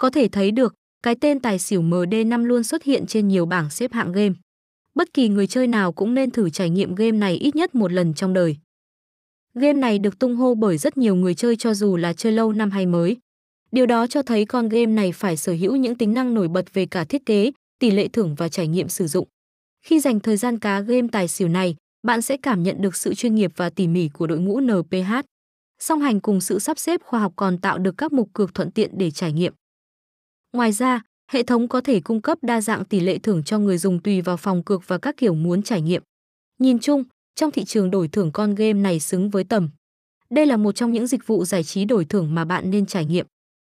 Có thể thấy được, cái tên tài xỉu MD5 luôn xuất hiện trên nhiều bảng xếp hạng game. Bất kỳ người chơi nào cũng nên thử trải nghiệm game này ít nhất một lần trong đời. Game này được tung hô bởi rất nhiều người chơi cho dù là chơi lâu năm hay mới. Điều đó cho thấy con game này phải sở hữu những tính năng nổi bật về cả thiết kế, tỷ lệ thưởng và trải nghiệm sử dụng. Khi dành thời gian cá game tài xỉu này, bạn sẽ cảm nhận được sự chuyên nghiệp và tỉ mỉ của đội ngũ NPH. Song hành cùng sự sắp xếp khoa học còn tạo được các mục cược thuận tiện để trải nghiệm. Ngoài ra, hệ thống có thể cung cấp đa dạng tỷ lệ thưởng cho người dùng tùy vào phòng cược và các kiểu muốn trải nghiệm. Nhìn chung, trong thị trường đổi thưởng con game này xứng với tầm. Đây là một trong những dịch vụ giải trí đổi thưởng mà bạn nên trải nghiệm.